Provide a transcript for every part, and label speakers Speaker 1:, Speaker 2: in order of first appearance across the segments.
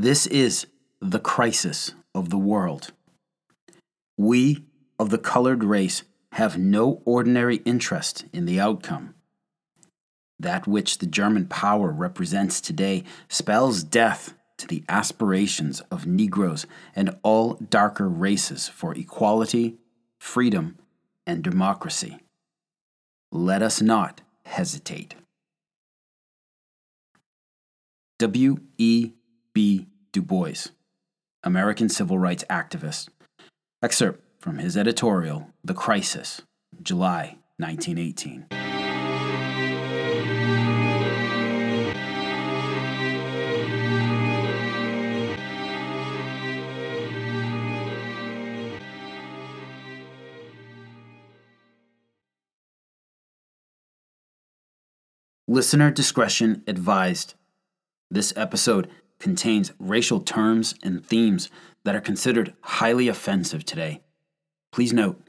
Speaker 1: This is the crisis of the world. We of the colored race have no ordinary interest in the outcome. That which the German power represents today spells death to the aspirations of Negroes and all darker races for equality, freedom, and democracy. Let us not hesitate. W. E. Du Bois, American civil rights activist. Excerpt from his editorial, The Crisis, July 1918. Listener discretion advised. This episode contains racial terms and themes that are considered highly offensive today. Please note,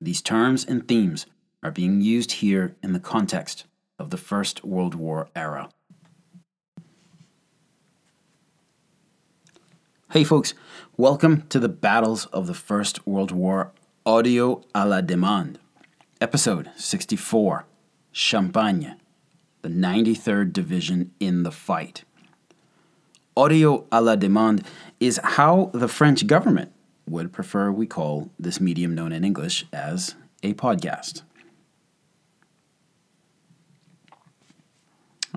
Speaker 1: these terms and themes are being used here in the context of the First World War era. Hey, folks, welcome to the Battles of the First World War Audio à la Demande, episode 64 Champagne the 93rd Division in the fight. Audio à la demande is how the French government would prefer we call this medium known in English as a podcast.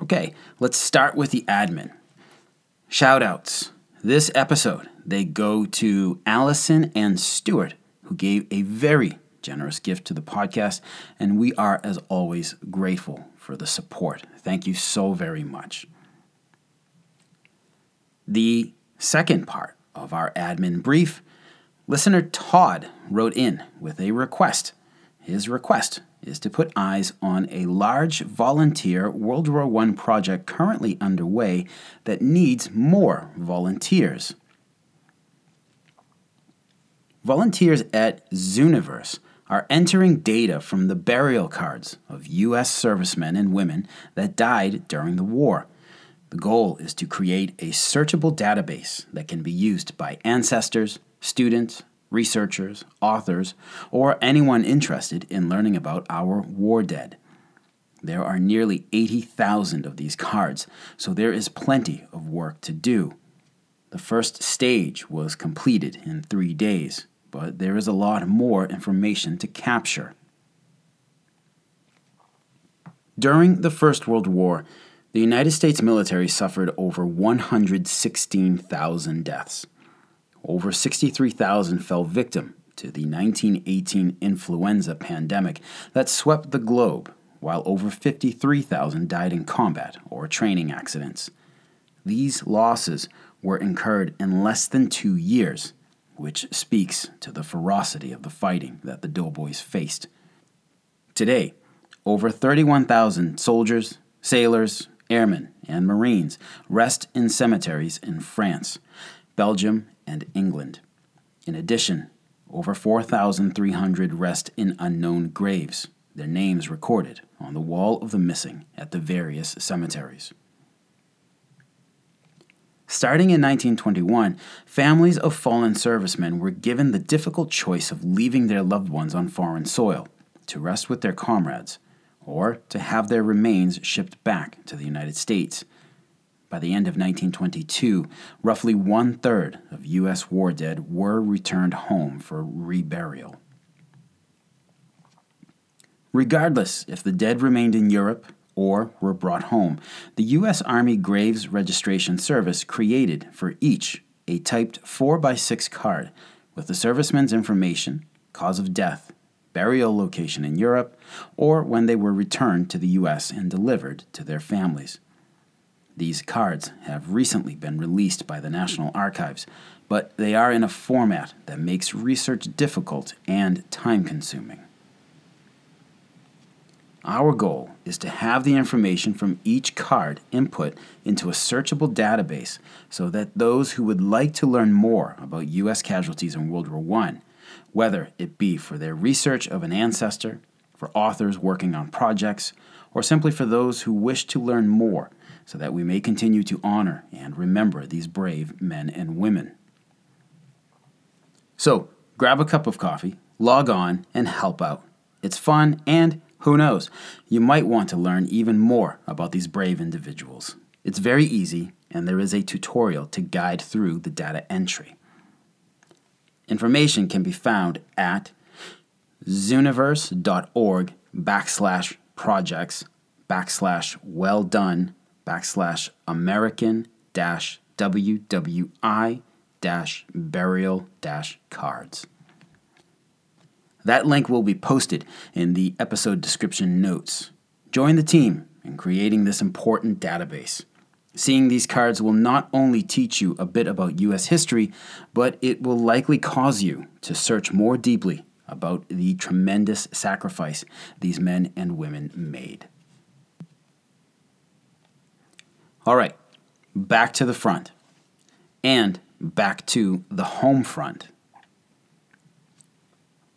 Speaker 1: Okay, let's start with the admin. Shoutouts. This episode, they go to Allison and Stuart, who gave a very generous gift to the podcast, and we are, as always, grateful for the support. Thank you so very much. The second part of our admin brief listener Todd wrote in with a request. His request is to put eyes on a large volunteer World War I project currently underway that needs more volunteers. Volunteers at Zooniverse are entering data from the burial cards of U.S. servicemen and women that died during the war. The goal is to create a searchable database that can be used by ancestors, students, researchers, authors, or anyone interested in learning about our war dead. There are nearly 80,000 of these cards, so there is plenty of work to do. The first stage was completed in three days but there is a lot more information to capture. During the First World War, the United States military suffered over 116,000 deaths. Over 63,000 fell victim to the 1918 influenza pandemic that swept the globe, while over 53,000 died in combat or training accidents. These losses were incurred in less than two years which speaks to the ferocity of the fighting that the doughboys faced. Today, over 31,000 soldiers, sailors, airmen, and Marines rest in cemeteries in France, Belgium, and England. In addition, over 4,300 rest in unknown graves, their names recorded on the wall of the missing at the various cemeteries. Starting in 1921, families of fallen servicemen were given the difficult choice of leaving their loved ones on foreign soil to rest with their comrades, or to have their remains shipped back to the United States. By the end of 1922, roughly one third of U.S. war dead were returned home for reburial. Regardless if the dead remained in Europe, or were brought home. The U.S. Army Graves Registration Service created for each a typed 4x6 card with the serviceman's information, cause of death, burial location in Europe, or when they were returned to the U.S. and delivered to their families. These cards have recently been released by the National Archives, but they are in a format that makes research difficult and time consuming. Our goal is to have the information from each card input into a searchable database so that those who would like to learn more about U.S. casualties in World War I, whether it be for their research of an ancestor, for authors working on projects, or simply for those who wish to learn more so that we may continue to honor and remember these brave men and women. So, grab a cup of coffee, log on, and help out. It's fun, and who knows, you might want to learn even more about these brave individuals. It's very easy, and there is a tutorial to guide through the data entry. Information can be found at zooniverse.org backslash projects backslash well done backslash American dash WWI dash burial dash cards. That link will be posted in the episode description notes. Join the team in creating this important database. Seeing these cards will not only teach you a bit about U.S. history, but it will likely cause you to search more deeply about the tremendous sacrifice these men and women made. All right, back to the front and back to the home front.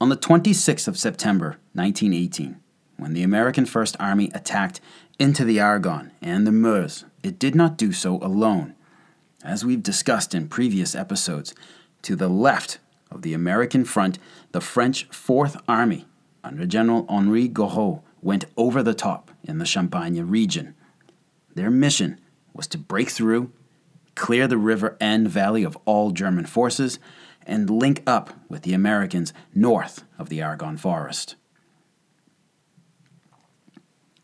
Speaker 1: On the 26th of September 1918, when the American First Army attacked into the Argonne and the Meuse, it did not do so alone. As we've discussed in previous episodes, to the left of the American front, the French Fourth Army, under General Henri Gouraud, went over the top in the Champagne region. Their mission was to break through, clear the river and valley of all German forces, and link up with the Americans north of the Argonne Forest.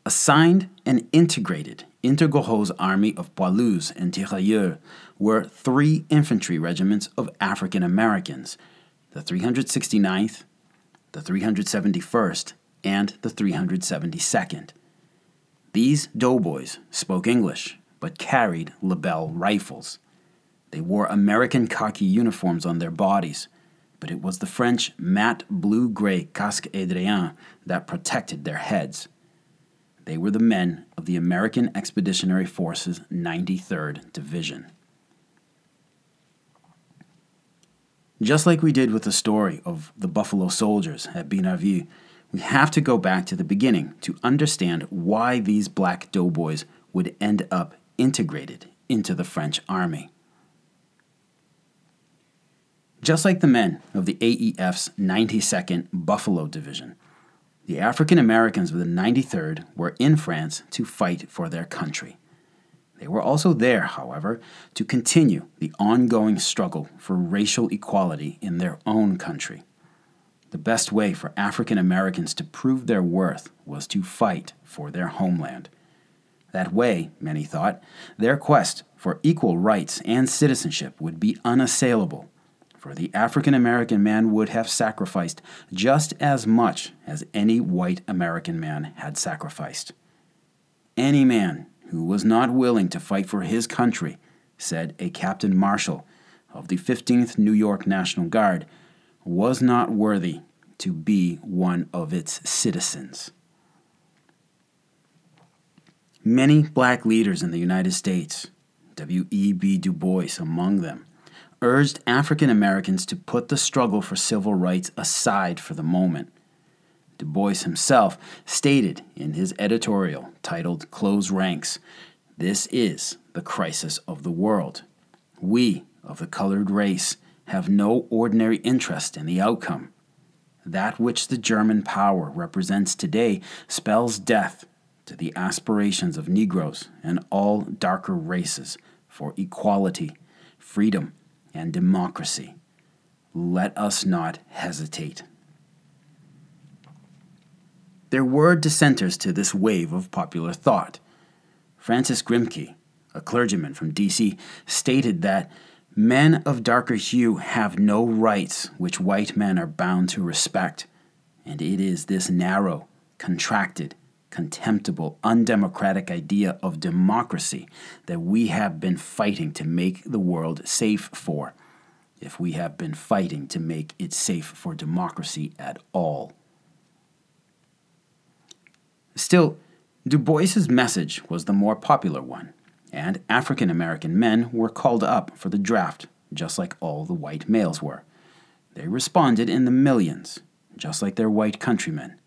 Speaker 1: Assigned and integrated Gouraud's army of poilus and tirailleurs were three infantry regiments of African Americans the 369th, the 371st, and the 372nd. These doughboys spoke English but carried Lebel rifles. They wore American khaki uniforms on their bodies, but it was the French matte blue gray casque Adrien that protected their heads. They were the men of the American Expeditionary Force's 93rd Division. Just like we did with the story of the Buffalo Soldiers at Binarville, we have to go back to the beginning to understand why these black doughboys would end up integrated into the French army. Just like the men of the AEF's 92nd Buffalo Division, the African Americans of the 93rd were in France to fight for their country. They were also there, however, to continue the ongoing struggle for racial equality in their own country. The best way for African Americans to prove their worth was to fight for their homeland. That way, many thought, their quest for equal rights and citizenship would be unassailable, for the African American man would have sacrificed just as much as any white American man had sacrificed. Any man who was not willing to fight for his country, said a Captain Marshall of the 15th New York National Guard, was not worthy to be one of its citizens. Many black leaders in the United States, W.E.B. Du Bois among them, urged African Americans to put the struggle for civil rights aside for the moment. Du Bois himself stated in his editorial titled Close Ranks This is the crisis of the world. We, of the colored race, have no ordinary interest in the outcome. That which the German power represents today spells death to the aspirations of Negroes and all darker races for equality, freedom, and democracy. Let us not hesitate. There were dissenters to this wave of popular thought. Francis Grimke, a clergyman from D.C., stated that men of darker hue have no rights which white men are bound to respect, and it is this narrow, contracted, contemptible, undemocratic idea of democracy that we have been fighting to make the world safe for, if we have been fighting to make it safe for democracy at all. Still, Du Bois's message was the more popular one, and African American men were called up for the draft, just like all the white males were. They responded in the millions, just like their white countrymen.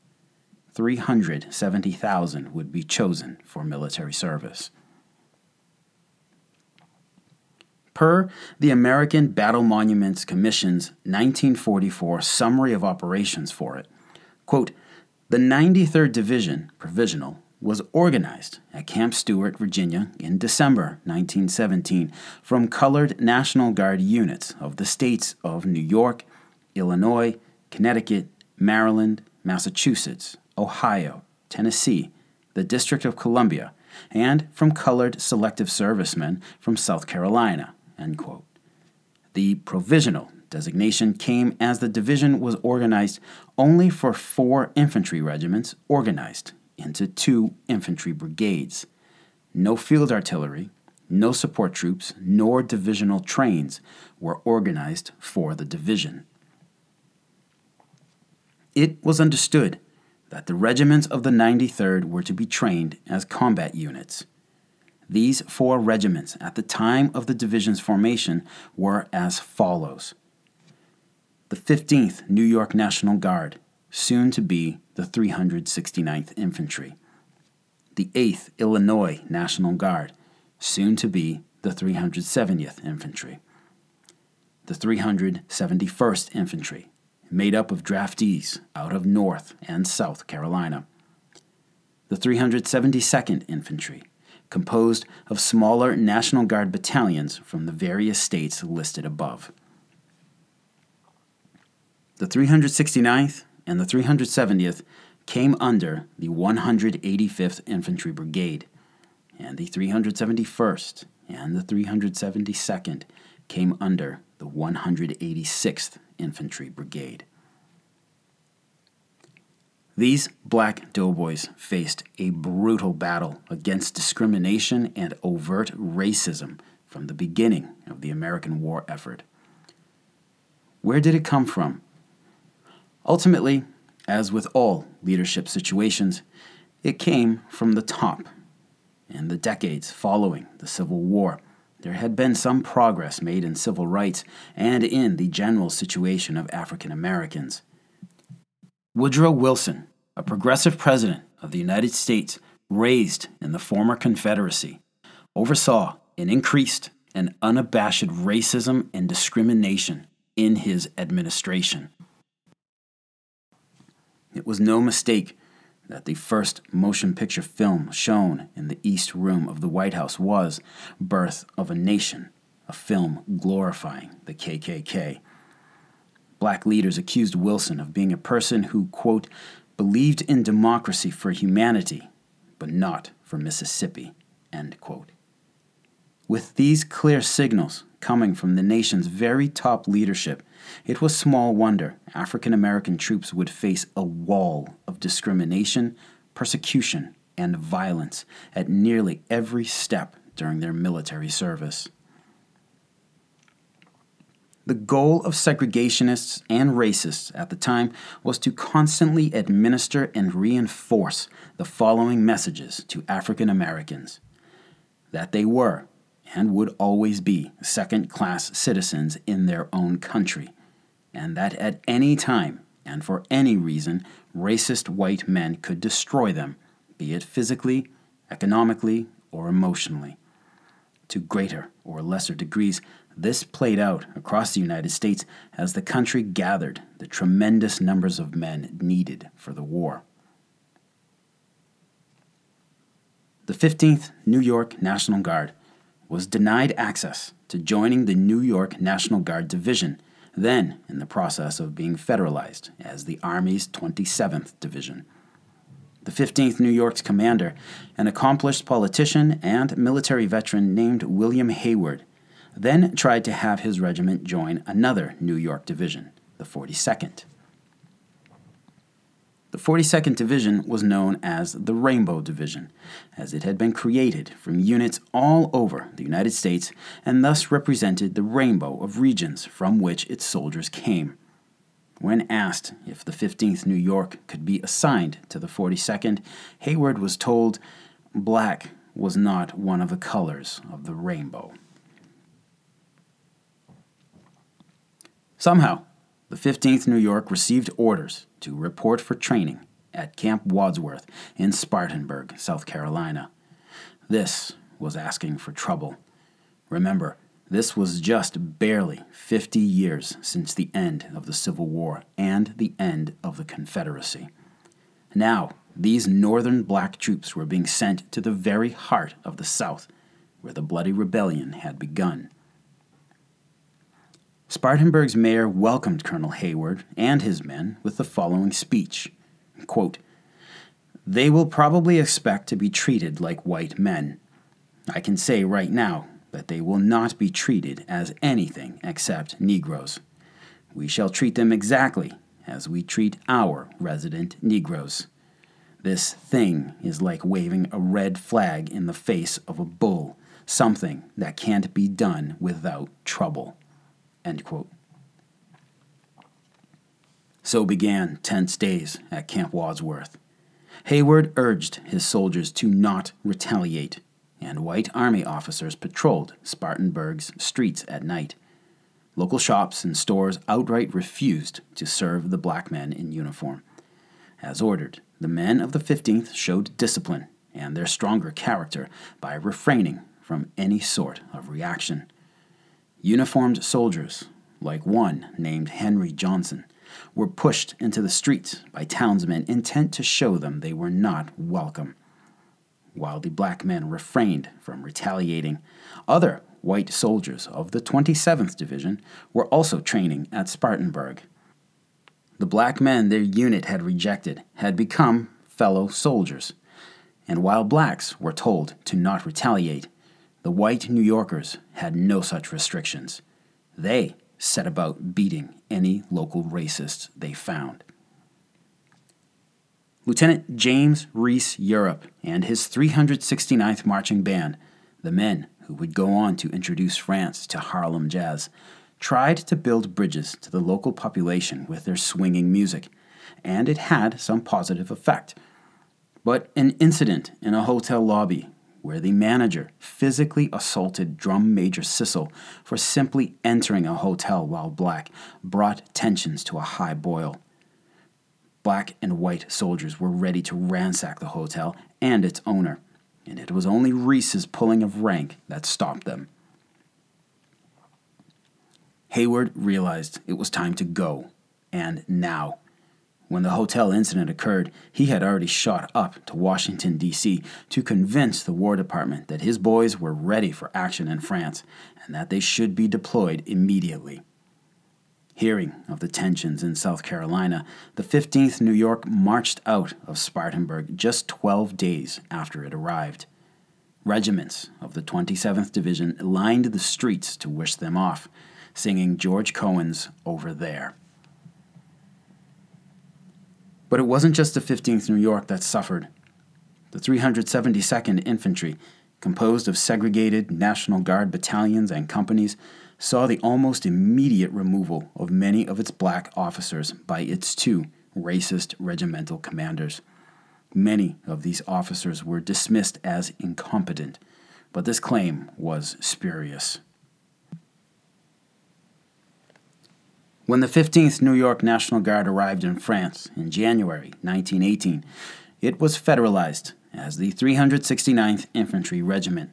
Speaker 1: 370,000 would be chosen for military service. Per the American Battle Monuments Commission's 1944 summary of operations for it, quote, the 93rd Division, Provisional, was organized at Camp Stuart, Virginia in December 1917 from colored National Guard units of the states of New York, Illinois, Connecticut, Maryland, Massachusetts, Ohio, Tennessee, the District of Columbia, and from colored selective servicemen from South Carolina. The provisional designation came as the division was organized only for four infantry regiments organized into two infantry brigades. No field artillery, no support troops, nor divisional trains were organized for the division. It was understood that the regiments of the 93rd were to be trained as combat units. These four regiments at the time of the division's formation were as follows. The 15th New York National Guard, soon to be the 369th Infantry, the 8th Illinois National Guard, soon to be the 370th Infantry, the 371st Infantry, made up of draftees out of North and South Carolina. The 372nd Infantry, composed of smaller National Guard battalions from the various states listed above. The 369th and the 370th came under the 185th Infantry Brigade, and the 371st and the 372nd came under the 186th Infantry Brigade. These black doughboys faced a brutal battle against discrimination and overt racism from the beginning of the American war effort. Where did it come from? Ultimately, as with all leadership situations, it came from the top. In the decades following the Civil War, there had been some progress made in civil rights and in the general situation of African Americans. Woodrow Wilson, a progressive president of the United States raised in the former Confederacy, oversaw an increased and unabashed racism and discrimination in his administration. It was no mistake that the first motion picture film shown in the East Room of the White House was Birth of a Nation, a film glorifying the KKK. Black leaders accused Wilson of being a person who, quote, believed in democracy for humanity, but not for Mississippi, end quote. With these clear signals coming from the nation's very top leadership, it was small wonder African American troops would face a wall of discrimination, persecution, and violence at nearly every step during their military service. The goal of segregationists and racists at the time was to constantly administer and reinforce the following messages to African Americans that they were and would always be second class citizens in their own country, and that at any time and for any reason, racist white men could destroy them, be it physically, economically, or emotionally. To greater or lesser degrees, this played out across the United States as the country gathered the tremendous numbers of men needed for the war. The 15th New York National Guard was denied access to joining the New York National Guard Division, then in the process of being federalized as the Army's 27th Division. The 15th New York's commander, an accomplished politician and military veteran named William Hayward, then tried to have his regiment join another New York division, the 42nd. The 42nd Division was known as the Rainbow Division, as it had been created from units all over the United States and thus represented the rainbow of regions from which its soldiers came. When asked if the 15th New York could be assigned to the 42nd, Hayward was told black was not one of the colors of the rainbow. Somehow, the 15th New York received orders to report for training at Camp Wadsworth in Spartanburg, South Carolina. This was asking for trouble. Remember, This was just barely 50 years since the end of the Civil War and the end of the Confederacy. Now, these northern black troops were being sent to the very heart of the South, where the bloody rebellion had begun. Spartanburg's mayor welcomed Colonel Hayward and his men with the following speech quote, They will probably expect to be treated like white men. I can say right now that they will not be treated as anything except Negroes. We shall treat them exactly as we treat our resident Negroes. This thing is like waving a red flag in the face of a bull, something that can't be done without trouble. So began tense days at Camp Wadsworth. Hayward urged his soldiers to not retaliate and white army officers patrolled Spartanburg's streets at night. Local shops and stores outright refused to serve the black men in uniform. As ordered, the men of the 15th showed discipline and their stronger character by refraining from any sort of reaction. Uniformed soldiers, like one named Henry Johnson, were pushed into the streets by townsmen intent to show them they were not welcome while the black men refrained from retaliating. Other white soldiers of the 27th Division were also training at Spartanburg. The black men their unit had rejected had become fellow soldiers, and while blacks were told to not retaliate, the white New Yorkers had no such restrictions. They set about beating any local racists they found. Lieutenant James Reese Europe and his 369th Marching Band, the men who would go on to introduce France to Harlem jazz, tried to build bridges to the local population with their swinging music, and it had some positive effect. But an incident in a hotel lobby where the manager physically assaulted drum major Sissle for simply entering a hotel while black brought tensions to a high boil. Black and white soldiers were ready to ransack the hotel and its owner, and it was only Reese's pulling of rank that stopped them. Hayward realized it was time to go, and now. When the hotel incident occurred, he had already shot up to Washington, D.C. to convince the War Department that his boys were ready for action in France and that they should be deployed immediately. Hearing of the tensions in South Carolina, the 15th New York marched out of Spartanburg just 12 days after it arrived. Regiments of the 27th Division lined the streets to wish them off, singing George Cohan's Over There. But it wasn't just the 15th New York that suffered. The 372nd Infantry, composed of segregated National Guard battalions and companies, saw the almost immediate removal of many of its black officers by its two racist regimental commanders. Many of these officers were dismissed as incompetent, but this claim was spurious. When the 15th New York National Guard arrived in France in January 1918, it was federalized as the 369th Infantry Regiment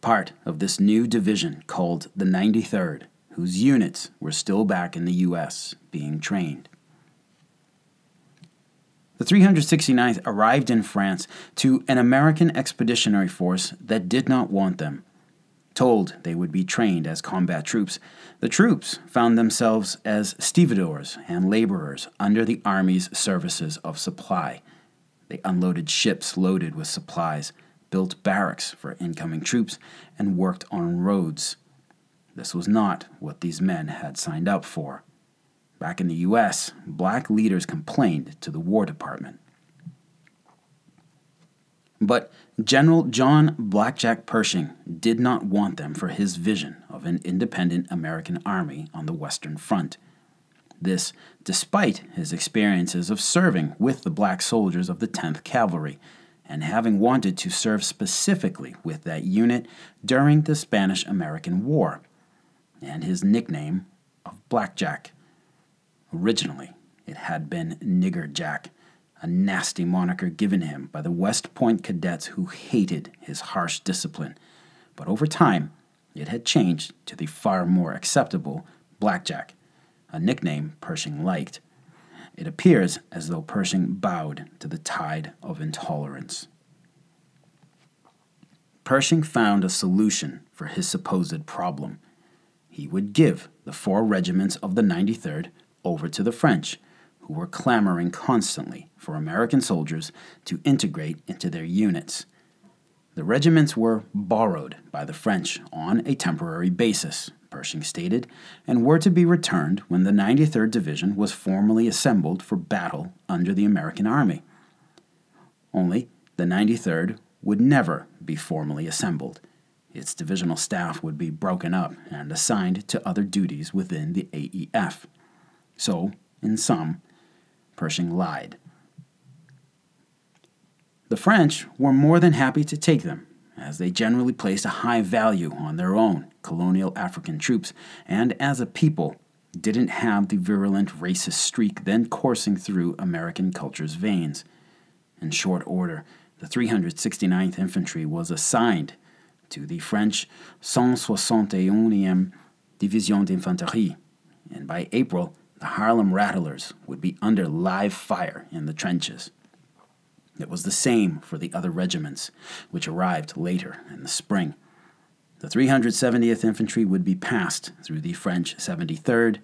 Speaker 1: part of this new division called the 93rd, whose units were still back in the U.S. being trained. The 369th arrived in France to an American expeditionary force that did not want them. Told they would be trained as combat troops, the troops found themselves as stevedores and laborers under the Army's services of supply. They unloaded ships loaded with supplies built barracks for incoming troops, and worked on roads. This was not what these men had signed up for. Back in the U.S., black leaders complained to the War Department. But General John Blackjack Pershing did not want them for his vision of an independent American army on the Western Front. This, despite his experiences of serving with the black soldiers of the 10th Cavalry and having wanted to serve specifically with that unit during the Spanish American War, and his nickname of Blackjack. Originally, it had been Nigger Jack, a nasty moniker given him by the West Point cadets who hated his harsh discipline. But over time, it had changed to the far more acceptable Blackjack, a nickname Pershing liked. It appears as though Pershing bowed to the tide of intolerance. Pershing found a solution for his supposed problem. He would give the four regiments of the 93rd over to the French, who were clamoring constantly for American soldiers to integrate into their units the regiments were borrowed by the French on a temporary basis, Pershing stated, and were to be returned when the 93rd Division was formally assembled for battle under the American Army. Only the 93rd would never be formally assembled. Its divisional staff would be broken up and assigned to other duties within the AEF. So, in sum, Pershing lied. The French were more than happy to take them, as they generally placed a high value on their own colonial African troops, and as a people didn't have the virulent racist streak then coursing through American culture's veins. In short order, the 369th Infantry was assigned to the French 161e Division d'Infanterie, and by April, the Harlem Rattlers would be under live fire in the trenches. It was the same for the other regiments, which arrived later in the spring. The 370th Infantry would be passed through the French 73rd,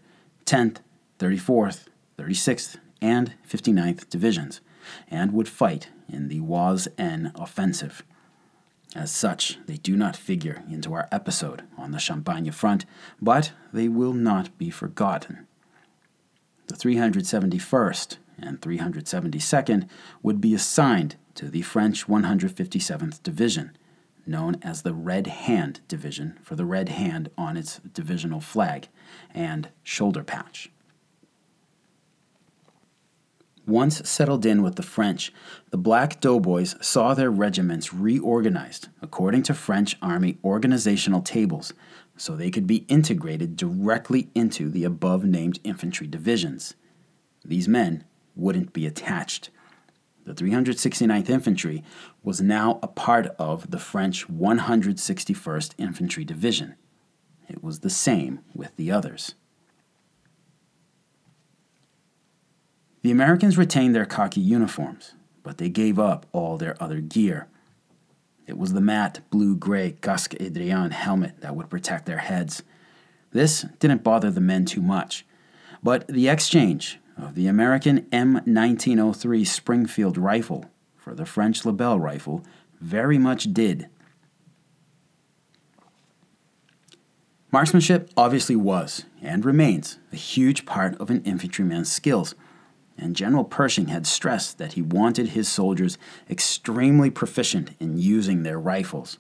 Speaker 1: 10th, 34th, 36th, and 59th Divisions, and would fight in the Oise N offensive. As such, they do not figure into our episode on the Champagne front, but they will not be forgotten. The 371st and 372nd would be assigned to the French 157th Division, known as the Red Hand Division for the red hand on its divisional flag and shoulder patch. Once settled in with the French, the Black Doughboys saw their regiments reorganized according to French Army organizational tables so they could be integrated directly into the above named infantry divisions. These men wouldn't be attached. The 369th Infantry was now a part of the French 161st Infantry Division. It was the same with the others. The Americans retained their khaki uniforms, but they gave up all their other gear. It was the matte blue gray Casque Adrien helmet that would protect their heads. This didn't bother the men too much, but the exchange of the American M1903 Springfield rifle for the French Lebel rifle very much did. Marksmanship obviously was, and remains, a huge part of an infantryman's skills, and General Pershing had stressed that he wanted his soldiers extremely proficient in using their rifles.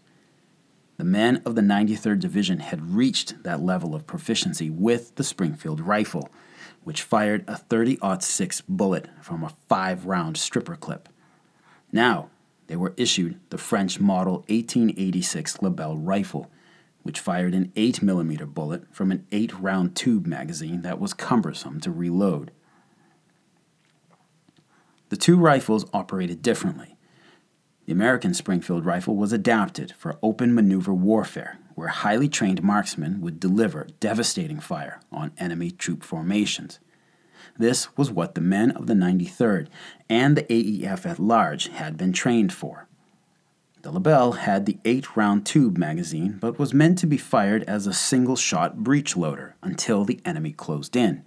Speaker 1: The men of the 93rd Division had reached that level of proficiency with the Springfield rifle which fired a 30 6 bullet from a five round stripper clip. Now, they were issued the French Model 1886 Lebel rifle, which fired an 8mm bullet from an 8 round tube magazine that was cumbersome to reload. The two rifles operated differently. The American Springfield rifle was adapted for open maneuver warfare where highly trained marksmen would deliver devastating fire on enemy troop formations. This was what the men of the 93rd and the AEF at large had been trained for. The Lebel had the 8 round tube magazine, but was meant to be fired as a single shot breech loader until the enemy closed in.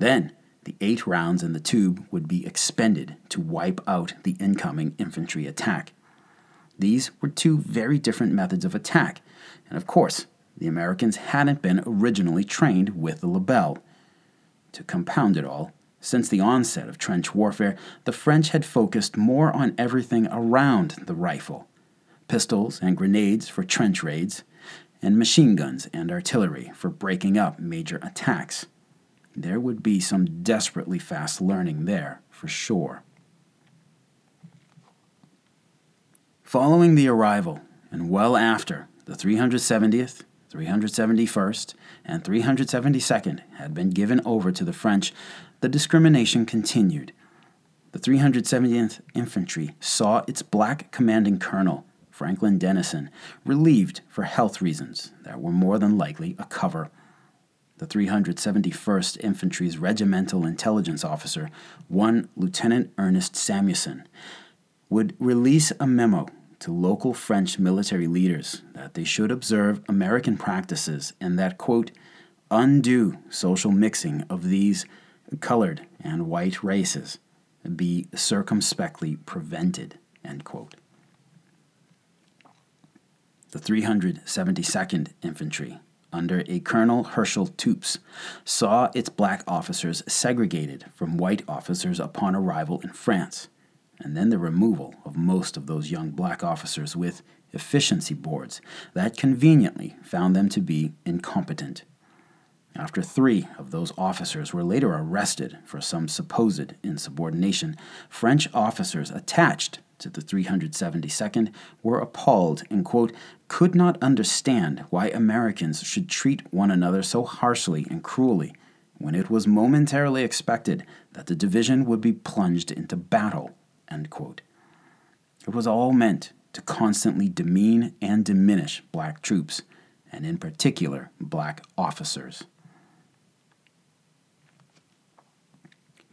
Speaker 1: Then, the 8 rounds in the tube would be expended to wipe out the incoming infantry attack. These were two very different methods of attack, and of course, the Americans hadn't been originally trained with the Lebel. To compound it all, since the onset of trench warfare, the French had focused more on everything around the rifle pistols and grenades for trench raids, and machine guns and artillery for breaking up major attacks. There would be some desperately fast learning there, for sure. Following the arrival, and well after the 370th, 371st, and 372nd had been given over to the French, the discrimination continued. The 370th Infantry saw its black commanding colonel Franklin Dennison, relieved for health reasons that were more than likely a cover. The 371st Infantry's regimental intelligence officer, one Lieutenant Ernest Samuelson, would release a memo to local French military leaders that they should observe American practices and that, quote, undue social mixing of these colored and white races be circumspectly prevented, end quote. The 372nd Infantry, under a Colonel Herschel Tupes, saw its black officers segregated from white officers upon arrival in France and then the removal of most of those young black officers with efficiency boards that conveniently found them to be incompetent. After three of those officers were later arrested for some supposed insubordination, French officers attached to the 372nd were appalled and, quote, could not understand why Americans should treat one another so harshly and cruelly when it was momentarily expected that the division would be plunged into battle End quote. It was all meant to constantly demean and diminish black troops, and in particular, black officers.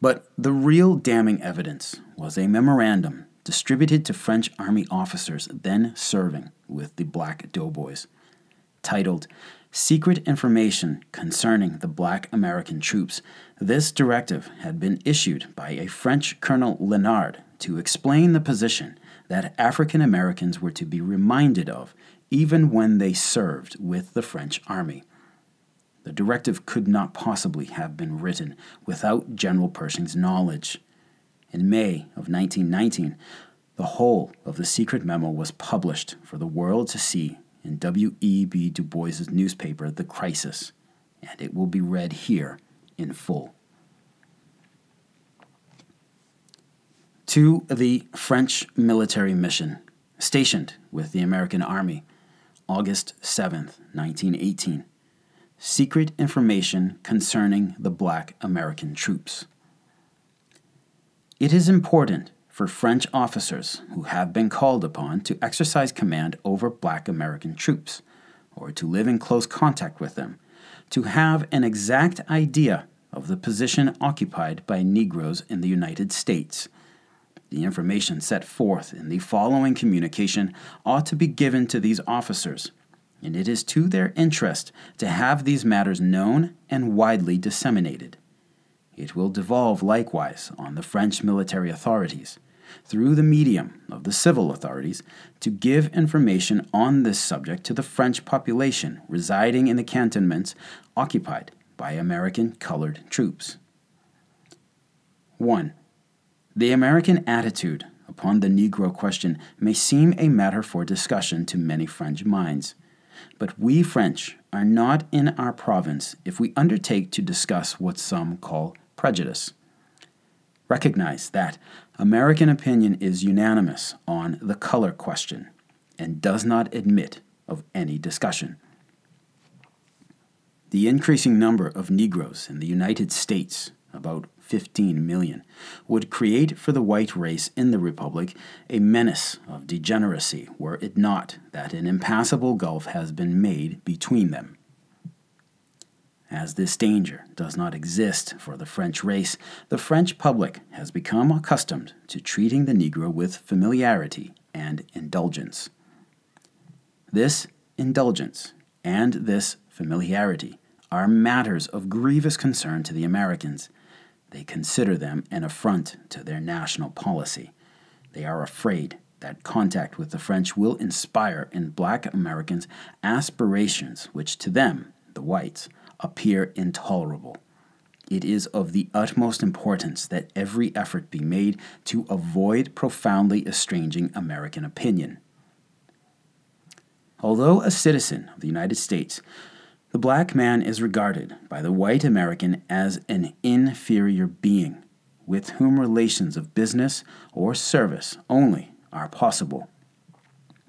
Speaker 1: But the real damning evidence was a memorandum distributed to French Army officers then serving with the Black Doughboys, titled Secret Information Concerning the Black American Troops. This directive had been issued by a French Colonel Linard to explain the position that African Americans were to be reminded of even when they served with the French army. The directive could not possibly have been written without General Pershing's knowledge. In May of 1919, the whole of the secret memo was published for the world to see in W.E.B. Du Bois's newspaper, The Crisis, and it will be read here in full. to the French military mission stationed with the American Army, August 7, 1918. Secret information concerning the black American troops. It is important for French officers who have been called upon to exercise command over black American troops or to live in close contact with them to have an exact idea of the position occupied by Negroes in the United States the information set forth in the following communication ought to be given to these officers, and it is to their interest to have these matters known and widely disseminated. It will devolve likewise on the French military authorities, through the medium of the civil authorities, to give information on this subject to the French population residing in the cantonments occupied by American colored troops. 1. The American attitude upon the Negro question may seem a matter for discussion to many French minds. But we French are not in our province if we undertake to discuss what some call prejudice. Recognize that American opinion is unanimous on the color question and does not admit of any discussion. The increasing number of Negroes in the United States, about 15 million, would create for the white race in the Republic a menace of degeneracy were it not that an impassable gulf has been made between them. As this danger does not exist for the French race, the French public has become accustomed to treating the Negro with familiarity and indulgence. This indulgence and this familiarity are matters of grievous concern to the Americans they consider them an affront to their national policy. They are afraid that contact with the French will inspire in black Americans aspirations which to them, the whites, appear intolerable. It is of the utmost importance that every effort be made to avoid profoundly estranging American opinion. Although a citizen of the United States, the black man is regarded by the white American as an inferior being with whom relations of business or service only are possible.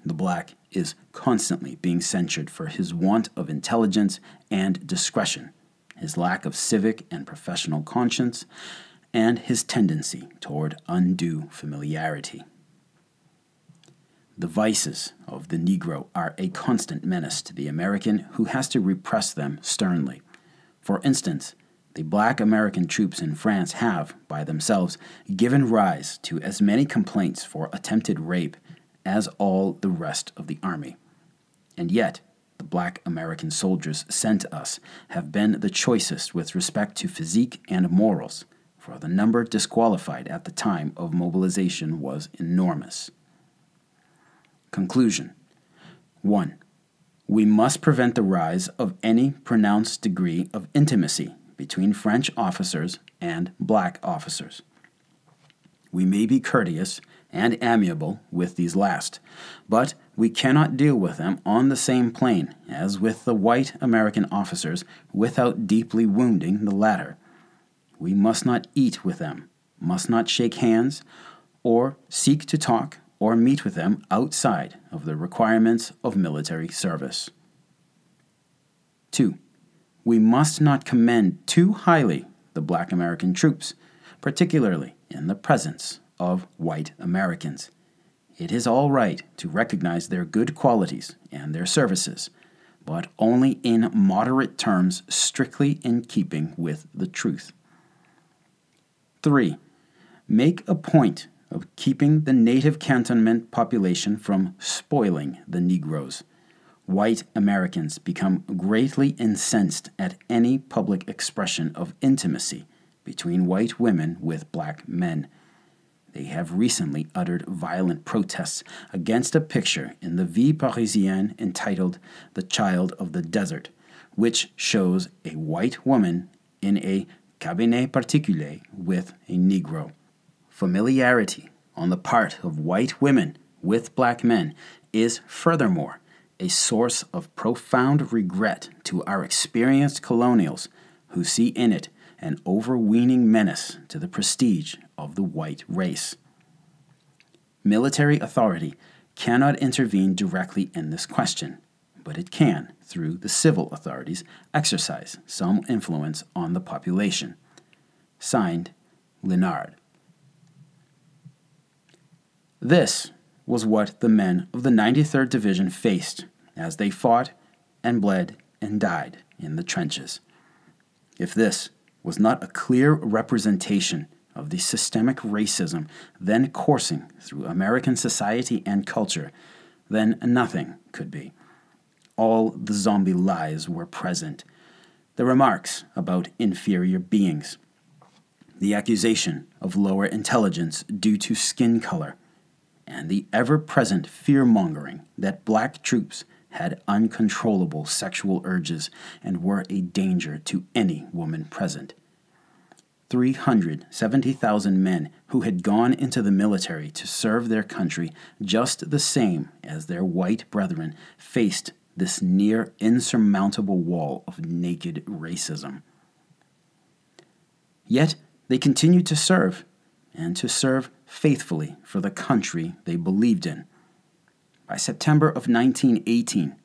Speaker 1: The black is constantly being censured for his want of intelligence and discretion, his lack of civic and professional conscience, and his tendency toward undue familiarity. The vices of the Negro are a constant menace to the American who has to repress them sternly. For instance, the black American troops in France have, by themselves, given rise to as many complaints for attempted rape as all the rest of the army. And yet, the black American soldiers sent us have been the choicest with respect to physique and morals, for the number disqualified at the time of mobilization was enormous. Conclusion 1. We must prevent the rise of any pronounced degree of intimacy between French officers and black officers. We may be courteous and amiable with these last, but we cannot deal with them on the same plane as with the white American officers without deeply wounding the latter. We must not eat with them, must not shake hands, or seek to talk or meet with them outside of the requirements of military service. 2. We must not commend too highly the black American troops, particularly in the presence of white Americans. It is all right to recognize their good qualities and their services, but only in moderate terms, strictly in keeping with the truth. 3. Make a point of keeping the native cantonment population from spoiling the Negroes. White Americans become greatly incensed at any public expression of intimacy between white women with black men. They have recently uttered violent protests against a picture in the Vie Parisienne entitled The Child of the Desert, which shows a white woman in a cabinet particulier with a Negro. Familiarity on the part of white women with black men is furthermore a source of profound regret to our experienced colonials who see in it an overweening menace to the prestige of the white race. Military authority cannot intervene directly in this question, but it can, through the civil authorities, exercise some influence on the population. Signed, Linard. This was what the men of the 93rd Division faced as they fought and bled and died in the trenches. If this was not a clear representation of the systemic racism then coursing through American society and culture, then nothing could be. All the zombie lies were present. The remarks about inferior beings, the accusation of lower intelligence due to skin color, and the ever present fear mongering that black troops had uncontrollable sexual urges and were a danger to any woman present. 370,000 men who had gone into the military to serve their country just the same as their white brethren faced this near insurmountable wall of naked racism. Yet they continued to serve, and to serve faithfully for the country they believed in. By September of 1918,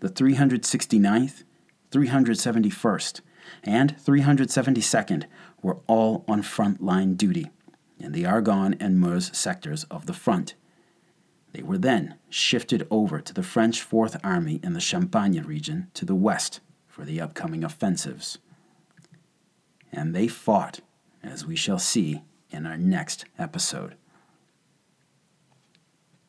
Speaker 1: the 369th, 371st, and 372nd were all on front line duty in the Argonne and Meuse sectors of the front. They were then shifted over to the French Fourth Army in the Champagne region to the west for the upcoming offensives. And they fought, as we shall see in our next episode.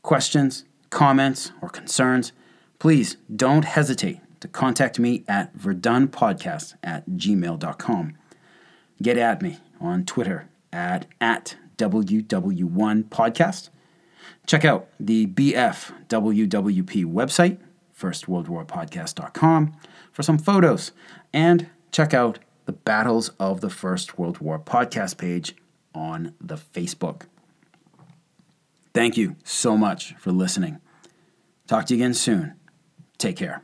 Speaker 1: Questions, comments, or concerns, please don't hesitate to contact me at verdunpodcast at gmail.com. Get at me on Twitter at, at WW1podcast. Check out the BFWWP website, firstworldwarpodcast.com, for some photos. And check out the Battles of the First World War podcast page on the Facebook. Thank you so much for listening. Talk to you again soon. Take care.